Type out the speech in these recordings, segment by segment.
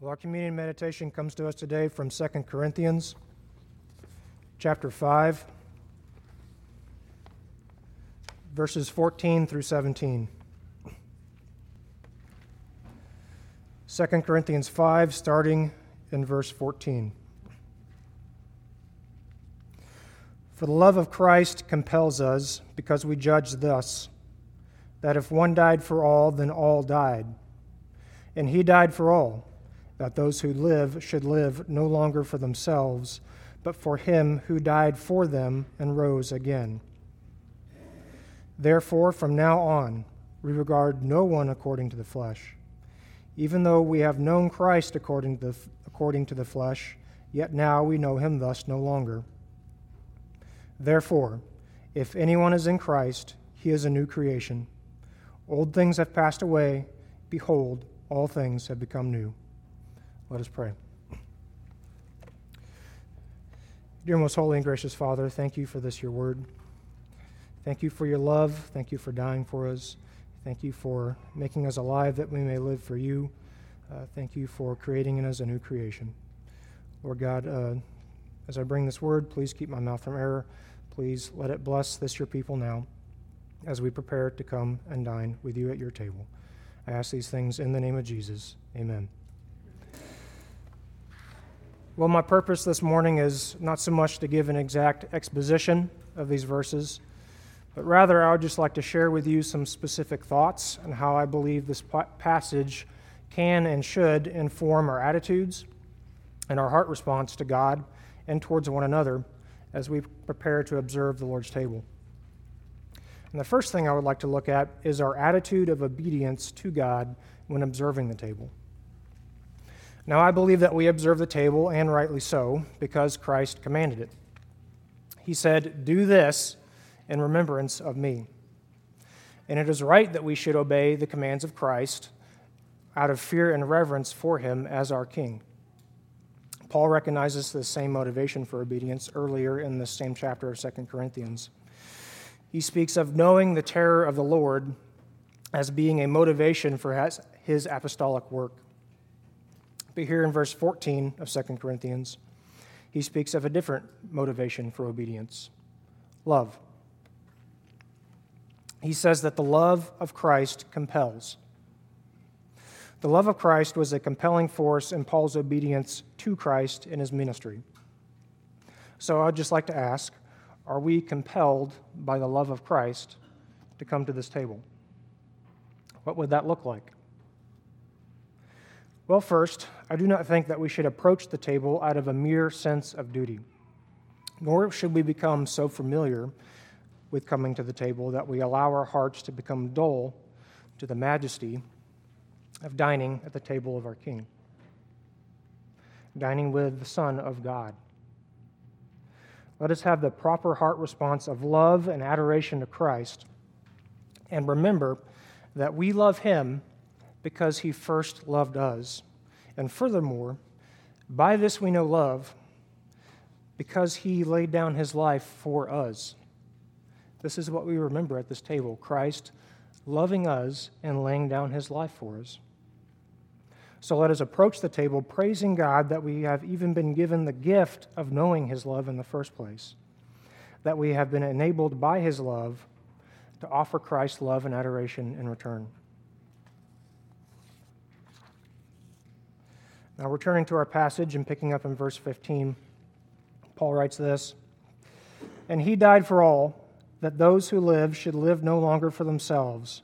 Well, our communion meditation comes to us today from 2 Corinthians chapter 5, verses 14 through 17. 2 Corinthians 5, starting in verse 14. For the love of Christ compels us, because we judge thus that if one died for all, then all died. And he died for all that those who live should live no longer for themselves, but for him who died for them and rose again. Therefore, from now on, we regard no one according to the flesh. Even though we have known Christ according to the, according to the flesh, yet now we know him thus no longer. Therefore, if anyone is in Christ, he is a new creation. Old things have passed away. Behold, all things have become new. Let us pray. Dear most holy and gracious Father, thank you for this, your word. Thank you for your love. Thank you for dying for us. Thank you for making us alive that we may live for you. Uh, thank you for creating in us a new creation. Lord God, uh, as I bring this word, please keep my mouth from error. Please let it bless this, your people, now as we prepare to come and dine with you at your table. I ask these things in the name of Jesus. Amen. Well, my purpose this morning is not so much to give an exact exposition of these verses, but rather I would just like to share with you some specific thoughts and how I believe this passage can and should inform our attitudes and our heart response to God and towards one another as we prepare to observe the Lord's table. And the first thing I would like to look at is our attitude of obedience to God when observing the table. Now, I believe that we observe the table, and rightly so, because Christ commanded it. He said, Do this in remembrance of me. And it is right that we should obey the commands of Christ out of fear and reverence for him as our King. Paul recognizes the same motivation for obedience earlier in the same chapter of 2 Corinthians. He speaks of knowing the terror of the Lord as being a motivation for his apostolic work. But here in verse 14 of 2 Corinthians, he speaks of a different motivation for obedience love. He says that the love of Christ compels. The love of Christ was a compelling force in Paul's obedience to Christ in his ministry. So I'd just like to ask are we compelled by the love of Christ to come to this table? What would that look like? Well, first, I do not think that we should approach the table out of a mere sense of duty, nor should we become so familiar with coming to the table that we allow our hearts to become dull to the majesty of dining at the table of our King, dining with the Son of God. Let us have the proper heart response of love and adoration to Christ, and remember that we love Him because he first loved us. And furthermore, by this we know love because he laid down his life for us. This is what we remember at this table Christ loving us and laying down his life for us. So let us approach the table praising God that we have even been given the gift of knowing his love in the first place, that we have been enabled by his love to offer Christ love and adoration in return. Now, returning to our passage and picking up in verse 15, Paul writes this And he died for all, that those who live should live no longer for themselves,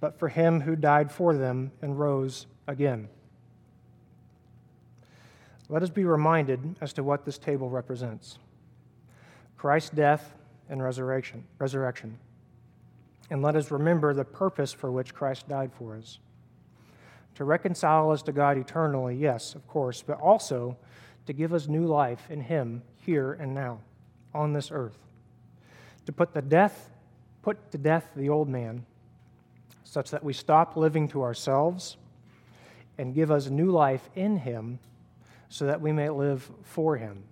but for him who died for them and rose again. Let us be reminded as to what this table represents Christ's death and resurrection. resurrection. And let us remember the purpose for which Christ died for us to reconcile us to God eternally, yes, of course, but also to give us new life in Him here and now on this earth. To put the death, put to death the old man, such that we stop living to ourselves and give us new life in Him so that we may live for Him.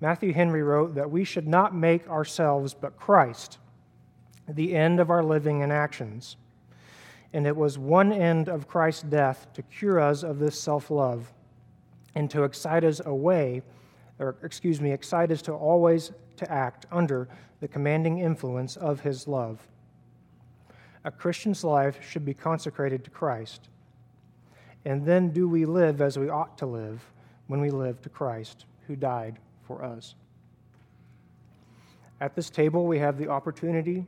Matthew Henry wrote that we should not make ourselves but Christ the end of our living and actions And it was one end of Christ's death to cure us of this self love and to excite us away, or excuse me, excite us to always to act under the commanding influence of his love. A Christian's life should be consecrated to Christ. And then do we live as we ought to live when we live to Christ, who died for us. At this table, we have the opportunity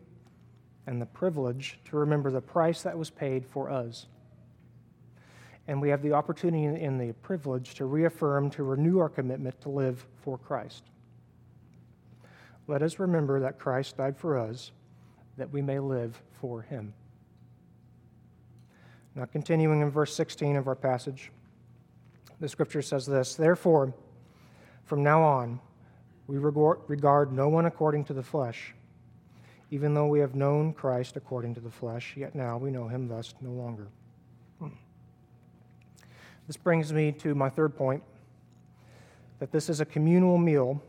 and the privilege to remember the price that was paid for us. And we have the opportunity and the privilege to reaffirm, to renew our commitment to live for Christ. Let us remember that Christ died for us, that we may live for him. Now, continuing in verse 16 of our passage, the scripture says this Therefore, from now on, we regard no one according to the flesh. Even though we have known Christ according to the flesh, yet now we know him thus no longer. Hmm. This brings me to my third point that this is a communal meal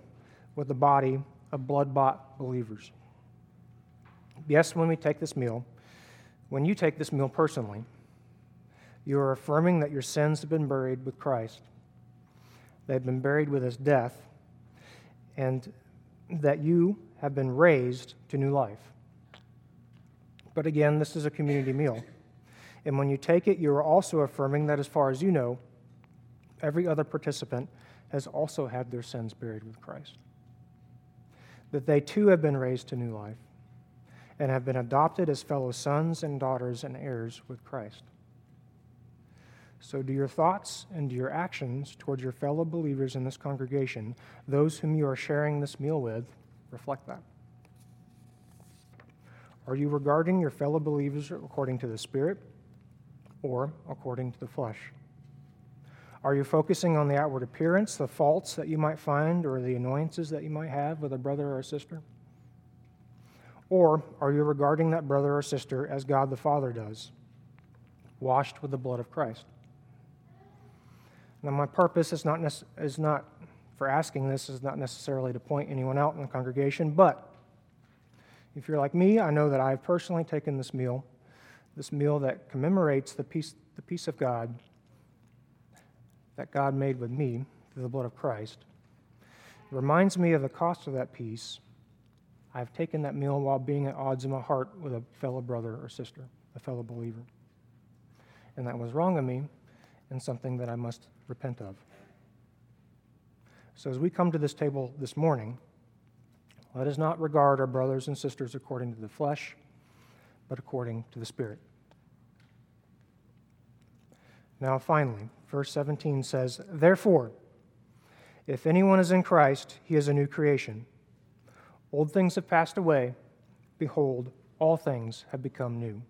with the body of blood bought believers. Yes, when we take this meal, when you take this meal personally, you are affirming that your sins have been buried with Christ. They've been buried with his death, and that you have been raised to new life. But again, this is a community meal. And when you take it, you are also affirming that, as far as you know, every other participant has also had their sins buried with Christ. That they too have been raised to new life and have been adopted as fellow sons and daughters and heirs with Christ. So, do your thoughts and your actions towards your fellow believers in this congregation, those whom you are sharing this meal with, reflect that? Are you regarding your fellow believers according to the Spirit or according to the flesh? Are you focusing on the outward appearance, the faults that you might find, or the annoyances that you might have with a brother or a sister? Or are you regarding that brother or sister as God the Father does, washed with the blood of Christ? Now, my purpose is not, is not for asking this is not necessarily to point anyone out in the congregation, but if you're like me, I know that I've personally taken this meal, this meal that commemorates the peace, the peace of God that God made with me through the blood of Christ. It reminds me of the cost of that peace. I've taken that meal while being at odds in my heart with a fellow brother or sister, a fellow believer. And that was wrong of me and something that I must repent of. So, as we come to this table this morning, let us not regard our brothers and sisters according to the flesh, but according to the Spirit. Now, finally, verse 17 says, Therefore, if anyone is in Christ, he is a new creation. Old things have passed away. Behold, all things have become new.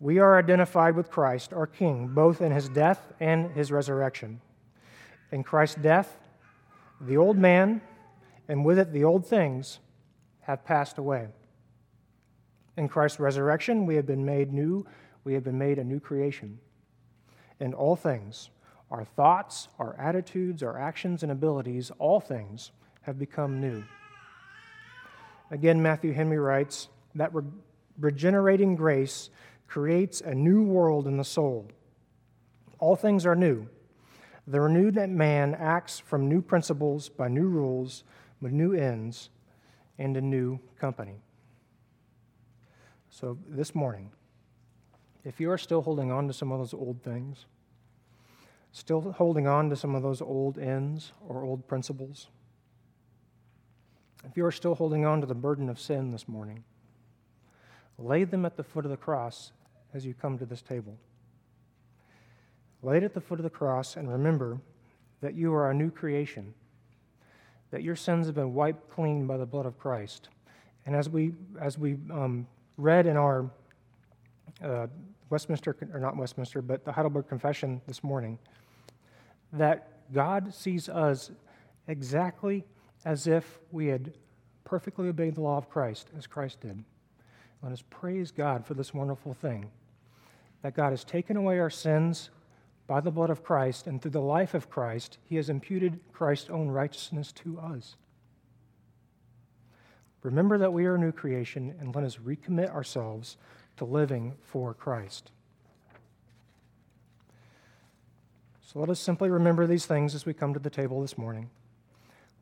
We are identified with Christ, our King, both in his death and his resurrection. In Christ's death, the old man, and with it the old things, have passed away. In Christ's resurrection, we have been made new, we have been made a new creation. In all things, our thoughts, our attitudes, our actions, and abilities, all things have become new. Again, Matthew Henry writes that regenerating grace creates a new world in the soul. All things are new. The renewed man acts from new principles by new rules with new ends and a new company. So, this morning, if you are still holding on to some of those old things, still holding on to some of those old ends or old principles, if you are still holding on to the burden of sin this morning, lay them at the foot of the cross as you come to this table. Lay it at the foot of the cross and remember that you are a new creation, that your sins have been wiped clean by the blood of Christ. And as we, as we um, read in our uh, Westminster, or not Westminster, but the Heidelberg Confession this morning, that God sees us exactly as if we had perfectly obeyed the law of Christ, as Christ did. Let us praise God for this wonderful thing that God has taken away our sins by the blood of Christ, and through the life of Christ, He has imputed Christ's own righteousness to us. Remember that we are a new creation, and let us recommit ourselves to living for Christ. So let us simply remember these things as we come to the table this morning.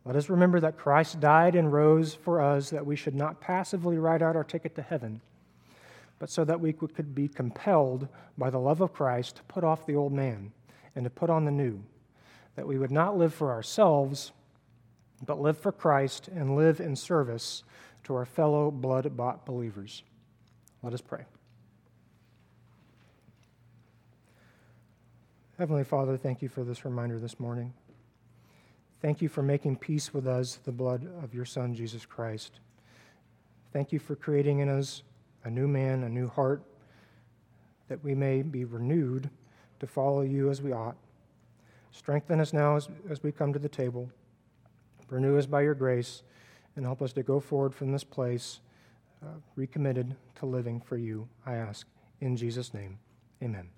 Let us remember that Christ died and rose for us, that we should not passively write out our ticket to heaven, but so that we could be compelled by the love of Christ to put off the old man and to put on the new, that we would not live for ourselves, but live for Christ and live in service to our fellow blood bought believers. Let us pray. Heavenly Father, thank you for this reminder this morning. Thank you for making peace with us, the blood of your Son, Jesus Christ. Thank you for creating in us a new man, a new heart, that we may be renewed to follow you as we ought. Strengthen us now as, as we come to the table. Renew us by your grace and help us to go forward from this place uh, recommitted to living for you, I ask. In Jesus' name, amen.